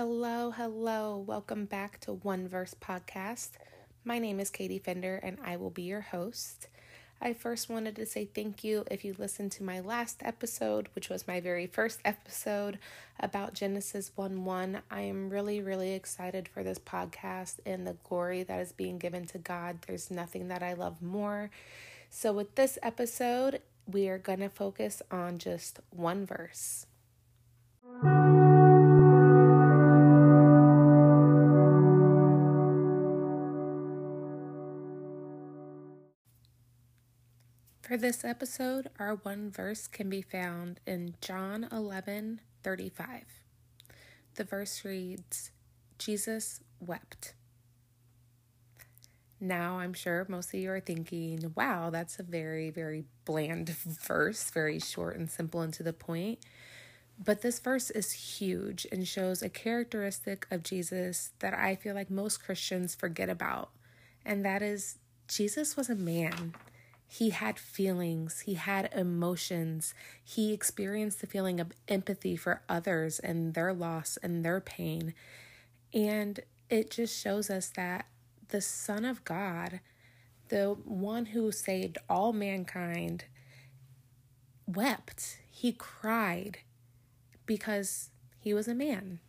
Hello, hello. Welcome back to One Verse Podcast. My name is Katie Fender and I will be your host. I first wanted to say thank you if you listened to my last episode, which was my very first episode about Genesis 1 1. I am really, really excited for this podcast and the glory that is being given to God. There's nothing that I love more. So, with this episode, we are going to focus on just one verse. For this episode, our one verse can be found in John 11 35. The verse reads, Jesus wept. Now, I'm sure most of you are thinking, wow, that's a very, very bland verse, very short and simple and to the point. But this verse is huge and shows a characteristic of Jesus that I feel like most Christians forget about, and that is Jesus was a man. He had feelings, he had emotions, he experienced the feeling of empathy for others and their loss and their pain. And it just shows us that the Son of God, the one who saved all mankind, wept. He cried because he was a man.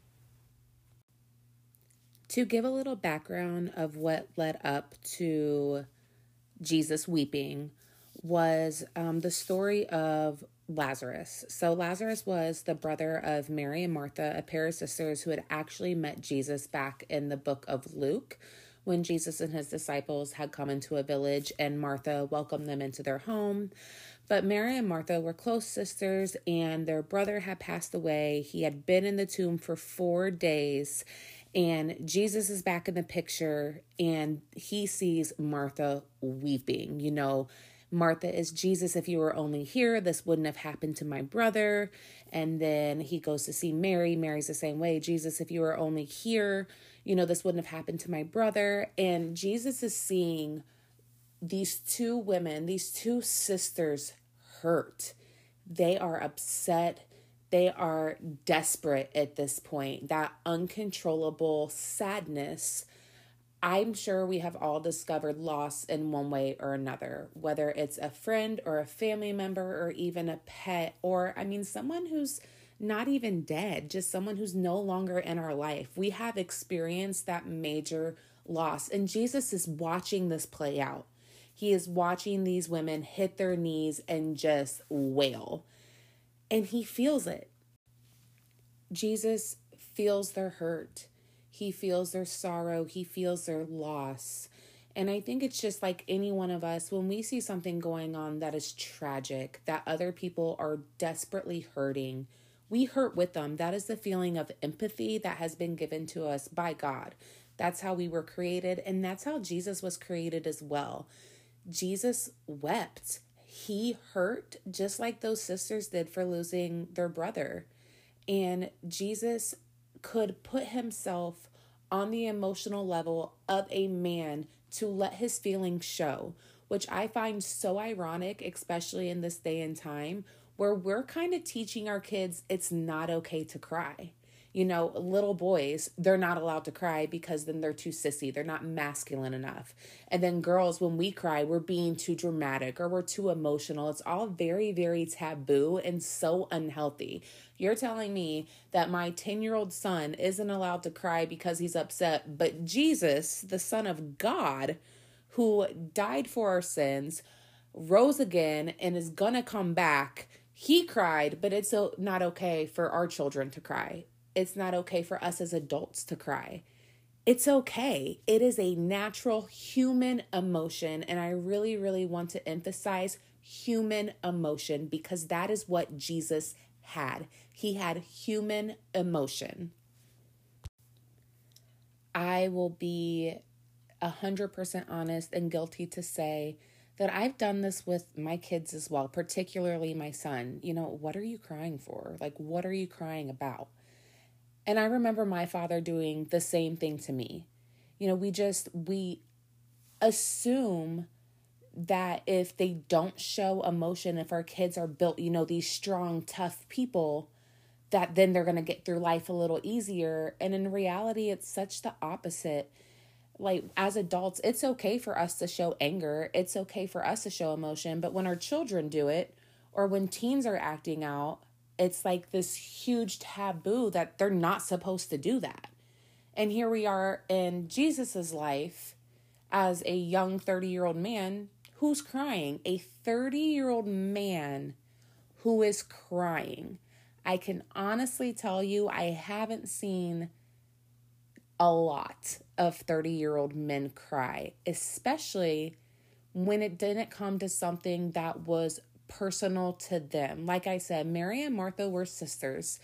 To give a little background of what led up to Jesus weeping was um, the story of Lazarus. So, Lazarus was the brother of Mary and Martha, a pair of sisters who had actually met Jesus back in the book of Luke when Jesus and his disciples had come into a village and Martha welcomed them into their home. But Mary and Martha were close sisters, and their brother had passed away. He had been in the tomb for four days, and Jesus is back in the picture and he sees Martha weeping. You know, Martha is Jesus, if you were only here, this wouldn't have happened to my brother. And then he goes to see Mary. Mary's the same way. Jesus, if you were only here, you know, this wouldn't have happened to my brother. And Jesus is seeing these two women, these two sisters hurt. They are upset they are desperate at this point. That uncontrollable sadness. I'm sure we have all discovered loss in one way or another, whether it's a friend or a family member or even a pet, or I mean, someone who's not even dead, just someone who's no longer in our life. We have experienced that major loss, and Jesus is watching this play out. He is watching these women hit their knees and just wail and he feels it. Jesus feels their hurt. He feels their sorrow. He feels their loss. And I think it's just like any one of us, when we see something going on that is tragic, that other people are desperately hurting, we hurt with them. That is the feeling of empathy that has been given to us by God. That's how we were created, and that's how Jesus was created as well. Jesus wept he hurt just like those sisters did for losing their brother. And Jesus could put himself on the emotional level of a man to let his feelings show, which I find so ironic, especially in this day and time where we're kind of teaching our kids it's not okay to cry you know, little boys, they're not allowed to cry because then they're too sissy. They're not masculine enough. And then girls, when we cry, we're being too dramatic or we're too emotional. It's all very, very taboo and so unhealthy. You're telling me that my 10 year old son isn't allowed to cry because he's upset, but Jesus, the Son of God, who died for our sins, rose again, and is gonna come back. He cried, but it's not okay for our children to cry it's not okay for us as adults to cry. It's okay. It is a natural human emotion. And I really, really want to emphasize human emotion because that is what Jesus had. He had human emotion. I will be 100% honest and guilty to say that I've done this with my kids as well, particularly my son. You know, what are you crying for? Like, what are you crying about? And I remember my father doing the same thing to me. You know, we just, we assume that if they don't show emotion, if our kids are built, you know, these strong, tough people, that then they're going to get through life a little easier. And in reality, it's such the opposite. Like, as adults, it's okay for us to show anger, it's okay for us to show emotion. But when our children do it, or when teens are acting out, it's like this huge taboo that they're not supposed to do that. And here we are in Jesus's life as a young 30 year old man who's crying, a 30 year old man who is crying. I can honestly tell you, I haven't seen a lot of 30 year old men cry, especially when it didn't come to something that was personal to them. Like I said, Mary and Martha were sisters.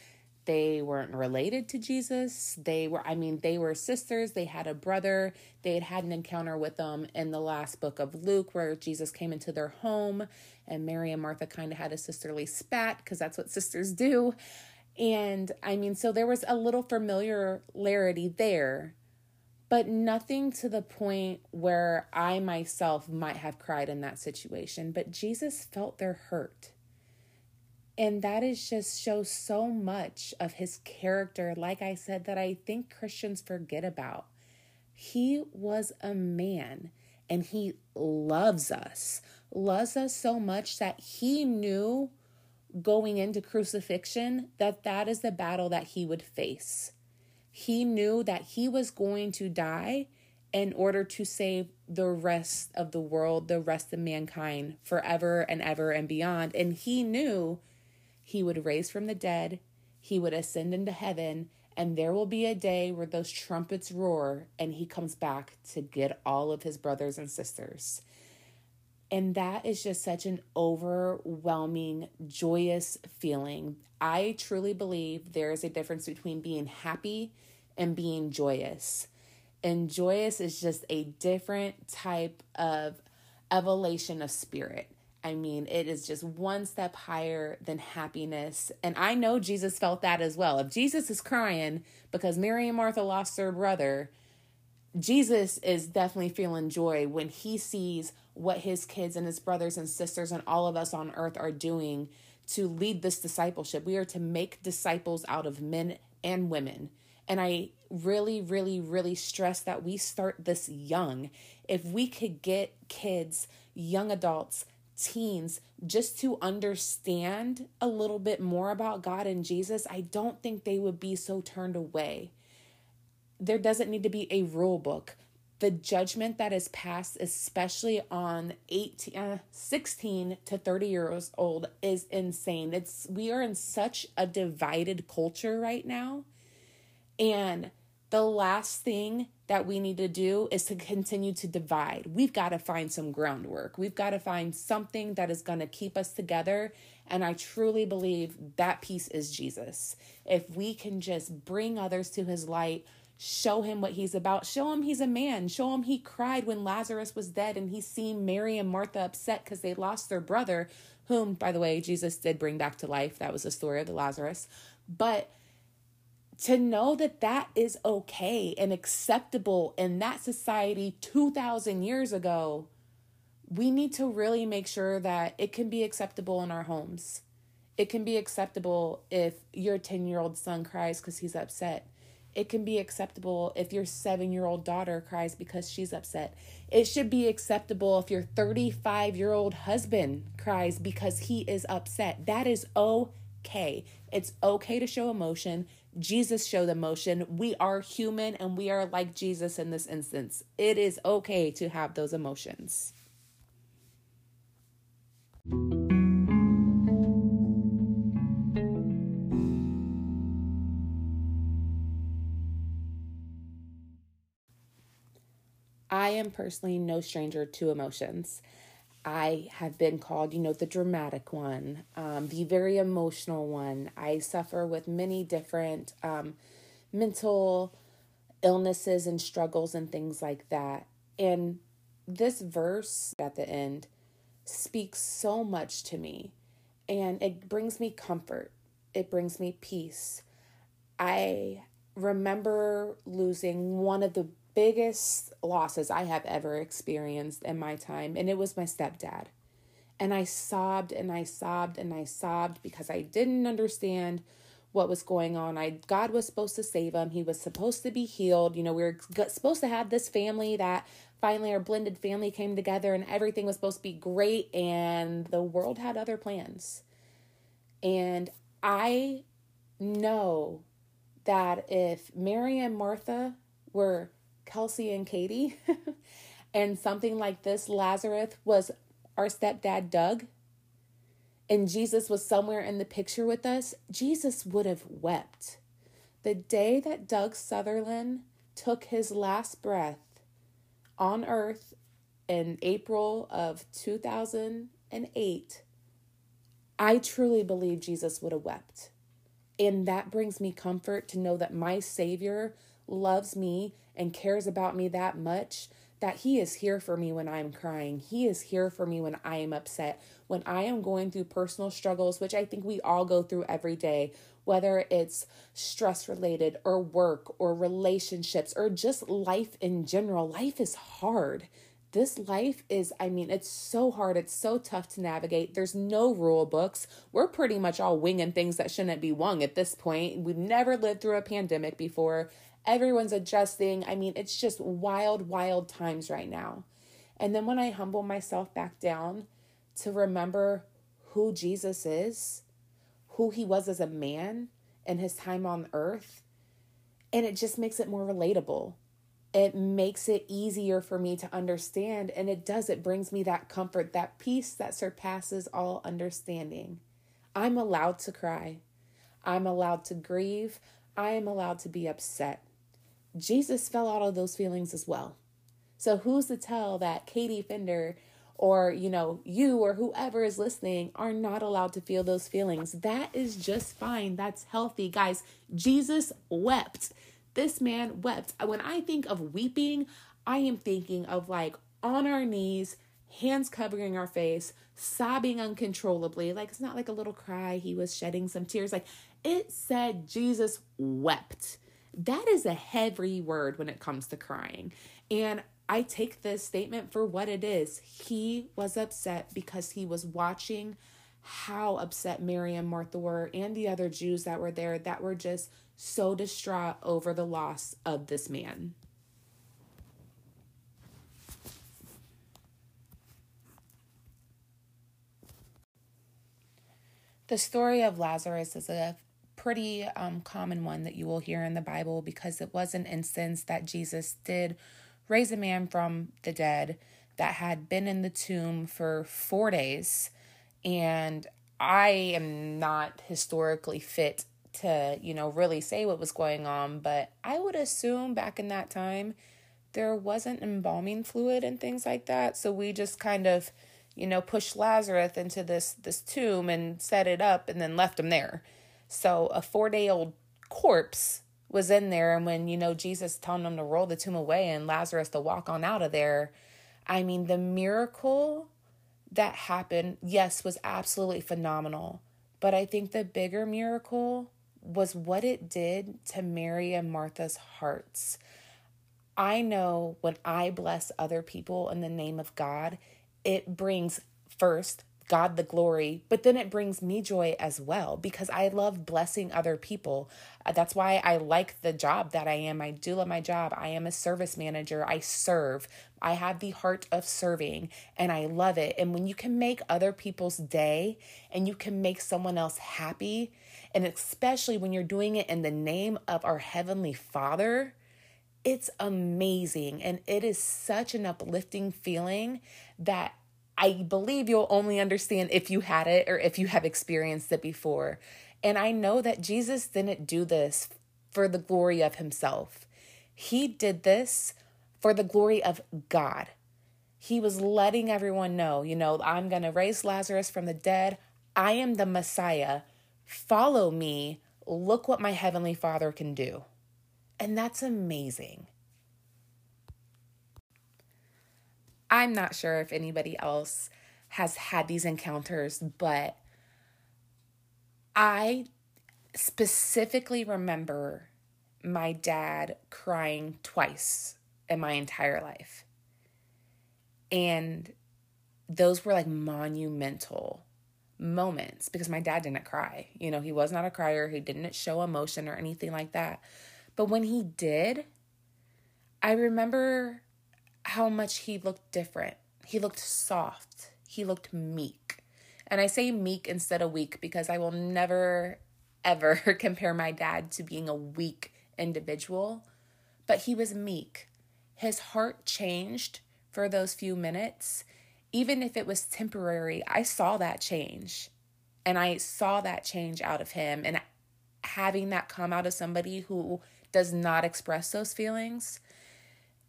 They weren't related to Jesus. They were, I mean, they were sisters. They had a brother. They had had an encounter with them in the last book of Luke where Jesus came into their home and Mary and Martha kind of had a sisterly spat because that's what sisters do. And I mean, so there was a little familiarity there, but nothing to the point where I myself might have cried in that situation. But Jesus felt their hurt. And that is just shows so much of his character, like I said, that I think Christians forget about. He was a man and he loves us, loves us so much that he knew going into crucifixion that that is the battle that he would face. He knew that he was going to die in order to save the rest of the world, the rest of mankind forever and ever and beyond. And he knew he would raise from the dead, he would ascend into heaven, and there will be a day where those trumpets roar and he comes back to get all of his brothers and sisters. And that is just such an overwhelming, joyous feeling. I truly believe there is a difference between being happy and being joyous. And joyous is just a different type of elevation of spirit. I mean, it is just one step higher than happiness. And I know Jesus felt that as well. If Jesus is crying because Mary and Martha lost their brother, Jesus is definitely feeling joy when he sees what his kids and his brothers and sisters and all of us on earth are doing to lead this discipleship. We are to make disciples out of men and women. And I really, really, really stress that we start this young. If we could get kids, young adults, teens just to understand a little bit more about God and Jesus, I don't think they would be so turned away. There doesn't need to be a rule book. The judgment that is passed, especially on 18, uh, 16 to 30 years old, is insane. It's we are in such a divided culture right now. And the last thing that we need to do is to continue to divide. We've got to find some groundwork. We've got to find something that is going to keep us together. And I truly believe that piece is Jesus. If we can just bring others to his light, show him what he's about, show him he's a man, show him he cried when Lazarus was dead and he seen Mary and Martha upset because they lost their brother, whom, by the way, Jesus did bring back to life. That was the story of the Lazarus. But to know that that is okay and acceptable in that society 2000 years ago we need to really make sure that it can be acceptable in our homes it can be acceptable if your 10 year old son cries because he's upset it can be acceptable if your seven year old daughter cries because she's upset. It should be acceptable if your 35 year old husband cries because he is upset. That is okay. It's okay to show emotion. Jesus showed emotion. We are human and we are like Jesus in this instance. It is okay to have those emotions. I am personally no stranger to emotions. I have been called, you know, the dramatic one, um, the very emotional one. I suffer with many different um, mental illnesses and struggles and things like that. And this verse at the end speaks so much to me and it brings me comfort, it brings me peace. I remember losing one of the biggest losses I have ever experienced in my time, and it was my stepdad. And I sobbed and I sobbed and I sobbed because I didn't understand what was going on. I God was supposed to save him. He was supposed to be healed. You know, we were supposed to have this family that finally our blended family came together and everything was supposed to be great and the world had other plans. And I know that if Mary and Martha were Kelsey and Katie and something like this Lazarus was our stepdad Doug and Jesus was somewhere in the picture with us, Jesus would have wept. The day that Doug Sutherland took his last breath, on earth in April of 2008, I truly believe Jesus would have wept. And that brings me comfort to know that my Savior loves me and cares about me that much that He is here for me when I'm crying. He is here for me when I am upset, when I am going through personal struggles, which I think we all go through every day, whether it's stress related or work or relationships or just life in general. Life is hard. This life is, I mean, it's so hard. It's so tough to navigate. There's no rule books. We're pretty much all winging things that shouldn't be wung at this point. We've never lived through a pandemic before. Everyone's adjusting. I mean, it's just wild, wild times right now. And then when I humble myself back down to remember who Jesus is, who he was as a man and his time on earth. And it just makes it more relatable. It makes it easier for me to understand. And it does, it brings me that comfort, that peace that surpasses all understanding. I'm allowed to cry. I'm allowed to grieve. I am allowed to be upset. Jesus fell out of those feelings as well. So who's to tell that Katie Fender or you know you or whoever is listening are not allowed to feel those feelings? That is just fine. That's healthy. Guys jesus wept. This man wept. When i think of weeping i am thinking of like on our knees hands covering our face sobbing uncontrollably. Like it's not like a little cry. He was shedding some tears. Like it said jesus wept that is a heavy word when it comes to crying and I take this statement for what it is. He was upset because he was watching how upset Mary and Martha were and the other Jews that were there that were just so distraught over the loss of this man. The story of Lazarus is a pretty um, common one that you will hear in the Bible because it was an instance that Jesus did raise a man from the dead that had been in the tomb for four days. And I am not historically fit to, you know, really say what was going on, but I would assume back in that time there wasn't embalming fluid and things like that. So we just kind of, you know, pushed Lazarus into this this tomb and set it up and then left him there. So a 4-day-old corpse was in there and when you know Jesus telling them to roll the tomb away and Lazarus to walk on out of there I mean the miracle that happened yes was absolutely phenomenal. But I think the bigger miracle was what it did to Mary and Martha's hearts. I know when I bless other people in the name of God it brings first God the glory, but then it brings me joy as well because I love blessing other people. Uh, that's why I like the job that I am. I do love my job. I am a service manager. I serve. I have the heart of serving and I love it. And when you can make other people's day and you can make someone else happy, and especially when you're doing it in the name of our Heavenly Father, it's amazing. And it is such an uplifting feeling that I believe you'll only understand if you had it or if you have experienced it before. And I know that Jesus didn't do this for the glory of himself, he did this for the glory of God. He was letting everyone know, you know, I'm going to raise Lazarus from the dead. I am the Messiah. Follow me. Look what my heavenly Father can do. And that's amazing. I'm not sure if anybody else has had these encounters, but I specifically remember my dad crying twice in my entire life. And those were like monumental moments because my dad didn't cry. You know, he was not a crier, he didn't show emotion or anything like that. But when he did, I remember how much he looked different. He looked soft, he looked meek. And I say meek instead of weak because I will never, ever compare my dad to being a weak individual. But he was meek. His heart changed for those few minutes. Even if it was temporary, I saw that change. And I saw that change out of him. And having that come out of somebody who does not express those feelings,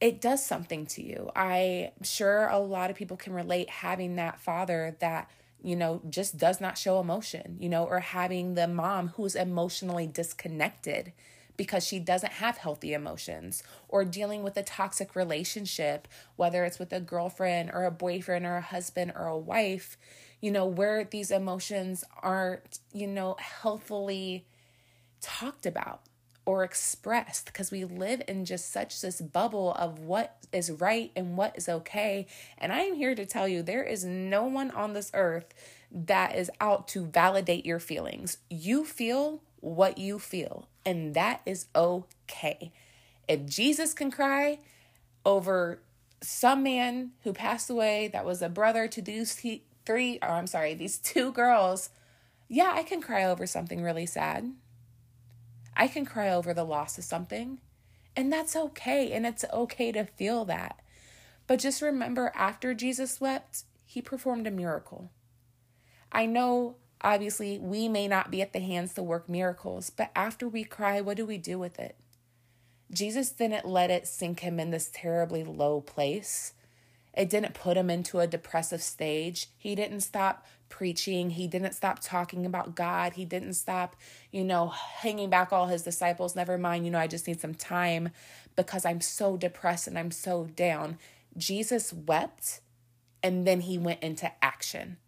it does something to you. I'm sure a lot of people can relate having that father that, you know, just does not show emotion, you know, or having the mom who's emotionally disconnected because she doesn't have healthy emotions, or dealing with a toxic relationship, whether it's with a girlfriend or a boyfriend or a husband or a wife, you know, where these emotions aren't, you know, healthily talked about or expressed because we live in just such this bubble of what is right and what is okay. And I am here to tell you there is no one on this earth that is out to validate your feelings. You feel what you feel, and that is okay. If Jesus can cry over some man who passed away that was a brother to these three, or I'm sorry, these two girls, yeah, I can cry over something really sad. I can cry over the loss of something, and that's okay. And it's okay to feel that. But just remember, after Jesus wept, he performed a miracle. I know, obviously, we may not be at the hands to work miracles, but after we cry, what do we do with it? Jesus didn't let it sink him in this terribly low place. It didn't put him into a depressive stage. He didn't stop preaching. He didn't stop talking about God. He didn't stop, you know, hanging back all his disciples. Never mind, you know, I just need some time because I'm so depressed and I'm so down. Jesus wept and then he went into action.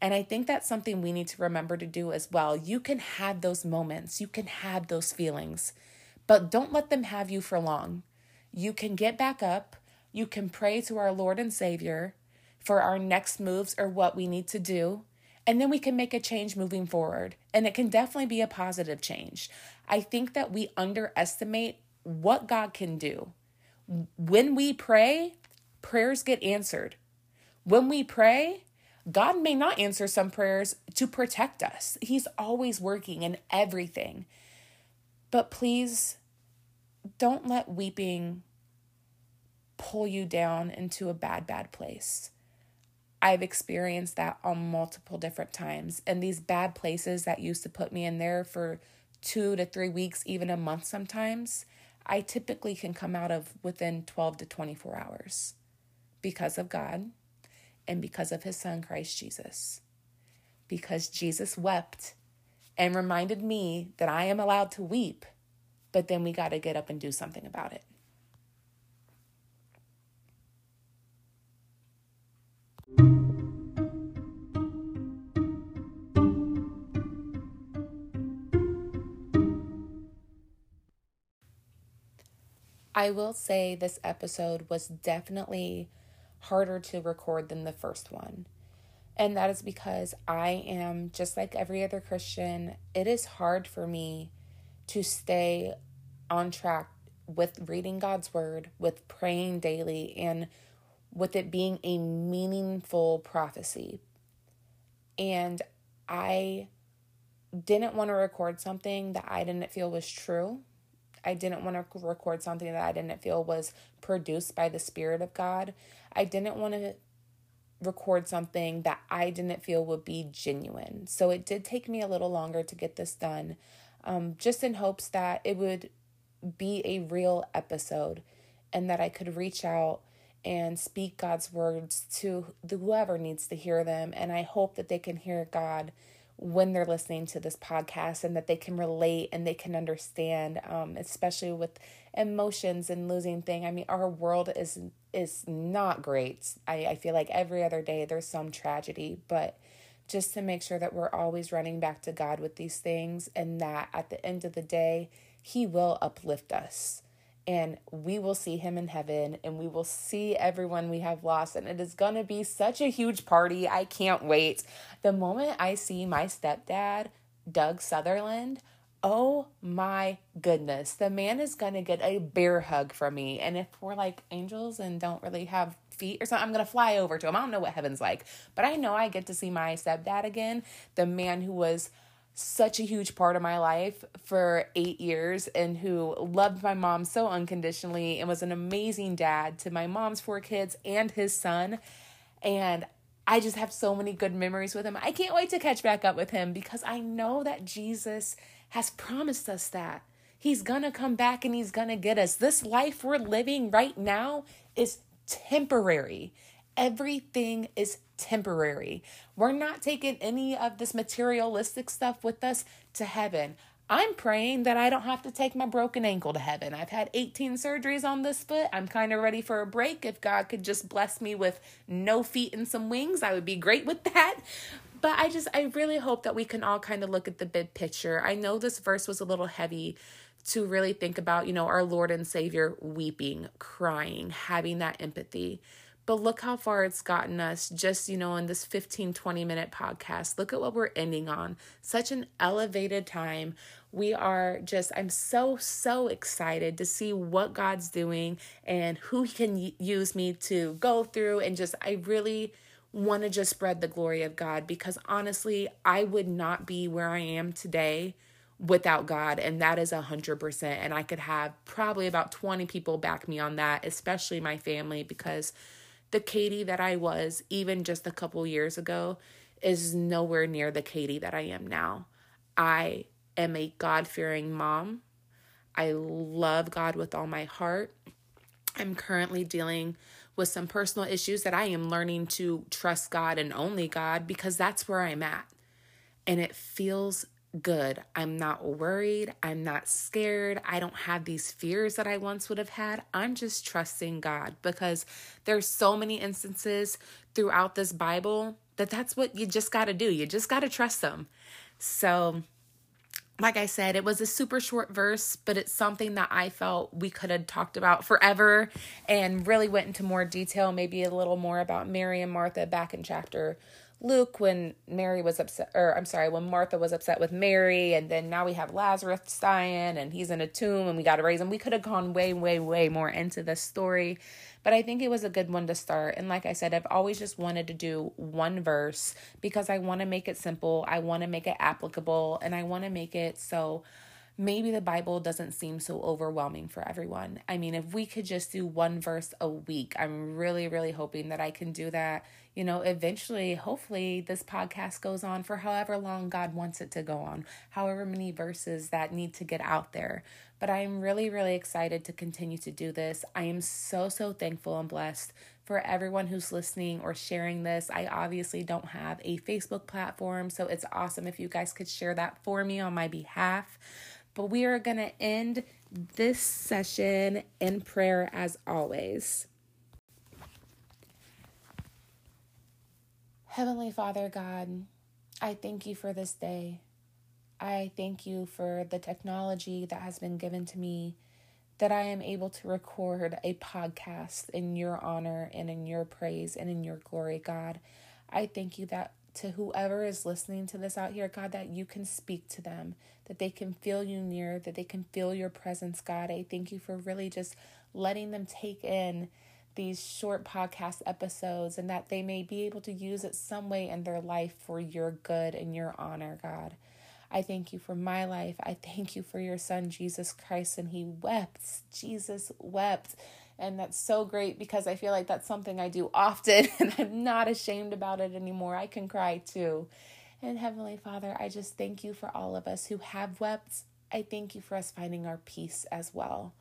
And I think that's something we need to remember to do as well. You can have those moments, you can have those feelings, but don't let them have you for long. You can get back up you can pray to our Lord and Savior for our next moves or what we need to do. And then we can make a change moving forward. And it can definitely be a positive change. I think that we underestimate what God can do. When we pray, prayers get answered. When we pray, God may not answer some prayers to protect us. He's always working in everything. But please don't let weeping pull you down into a bad, bad place. I've experienced that on multiple different times. And these bad places that used to put me in there for two to three weeks, even a month sometimes, I typically can come out of within 12 to 24 hours because of God and because of his son, Christ Jesus. Because Jesus wept and reminded me that I am allowed to weep, but then we got to get up and do something about it. I will say this episode was definitely harder to record than the first one. And that is because I am just like every other Christian, it is hard for me to stay on track with reading God's word, with praying daily, and with it being a meaningful prophecy. And I didn't want to record something that I didn't feel was true I didn't want to record something that I didn't feel was produced by the Spirit of God. I didn't want to record something that I didn't feel would be genuine. So it did take me a little longer to get this done, um, just in hopes that it would be a real episode and that I could reach out and speak God's words to whoever needs to hear them. And I hope that they can hear God when they're listening to this podcast and that they can relate and they can understand um, especially with emotions and losing thing. I mean our world is is not great. I, I feel like every other day there's some tragedy but just to make sure that we're always running back to god with these things and that at the end of the day he will uplift us and we will see him in heaven and we will see everyone we have lost and it is going to be such a huge party. I can't wait. The moment i see my stepdad doug sutherland oh my goodness. The man is going to get a bear hug from me and if we're like angels and don't really have feet or something i'm going to fly over to him. I don't know what heaven's like but i know i get to see my stepdad again. The man who was such a huge part of my life for eight years and who loved my mom so unconditionally and was an amazing dad to my mom's four kids and his son. And I just have so many good memories with him. I can't wait to catch back up with him because I know that Jesus has promised us that. He's gonna come back and he's gonna get us. This life we're living right now is temporary. Everything is temporary. We're not taking any of this materialistic stuff with us to heaven. I'm praying that I don't have to take my broken ankle to heaven. I've had 18 surgeries on this foot. I'm kind of ready for a break. If God could just bless me with no feet and some wings, I would be great with that. But I just, I really hope that we can all kind of look at the big picture. I know this verse was a little heavy to really think about, you know, our Lord and Savior weeping, crying, having that empathy. But look how far it's gotten us just, you know, in this 15, 20 minute podcast. Look at what we're ending on. Such an elevated time. We are just, I'm so, so excited to see what God's doing and who He can use me to go through. And just, I really want to just spread the glory of God because honestly, I would not be where I am today without God, and that is a hundred percent. And I could have probably about 20 people back me on that, especially my family, because the Katie that I was even just a couple years ago is nowhere near the Katie that I am now. I am a God fearing mom. I love God with all my heart. I'm currently dealing with some personal issues that I am learning to trust God and only God because that's where I'm at. And it feels good. I'm not worried. I'm not scared. I don't have these fears that I once would have had. I'm just trusting God because there's so many instances throughout this Bible that that's what you just got to do. You just got to trust them. So, like I said, it was a super short verse, but it's something that I felt we could have talked about forever and really went into more detail, maybe a little more about Mary and Martha back in chapter Luke when Mary was upset, or I'm sorry, when Martha was upset with Mary, and then now we have Lazarus dying and he's in a tomb and we got to raise him. We could have gone way, way, way more into this story, but I think it was a good one to start. And like I said, I've always just wanted to do one verse because I want to make it simple, I want to make it applicable, and I want to make it so maybe the Bible doesn't seem so overwhelming for everyone. I mean, if we could just do one verse a week, I'm really, really hoping that I can do that. You know, eventually, hopefully, this podcast goes on for however long God wants it to go on, however many verses that need to get out there. But I am really, really excited to continue to do this. I am so, so thankful and blessed for everyone who's listening or sharing this. I obviously don't have a Facebook platform, so it's awesome if you guys could share that for me on my behalf. But we are going to end this session in prayer as always. Heavenly Father God, I thank you for this day. I thank you for the technology that has been given to me that I am able to record a podcast in your honor and in your praise and in your glory, God. I thank you that to whoever is listening to this out here, God, that you can speak to them, that they can feel you near, that they can feel your presence, God. I thank you for really just letting them take in these short podcast episodes and that they may be able to use it some way in their life for your good and your honor, God. I thank you for my life. I thank you for your son, Jesus Christ, and he wept. Jesus wept and that's so great because I feel like that's something I do often and I'm not ashamed about it anymore. I can cry too. And Heavenly Father, I just thank you for all of us who have wept. I thank you for us finding our peace as well.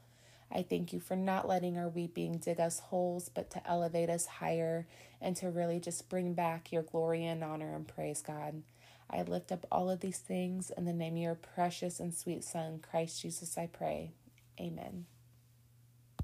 I thank you for not letting our weeping dig us holes, but to elevate us higher and to really just bring back your glory and honor and praise, God. I lift up all of these things in the name of your precious and sweet Son, Christ Jesus, I pray. Amen.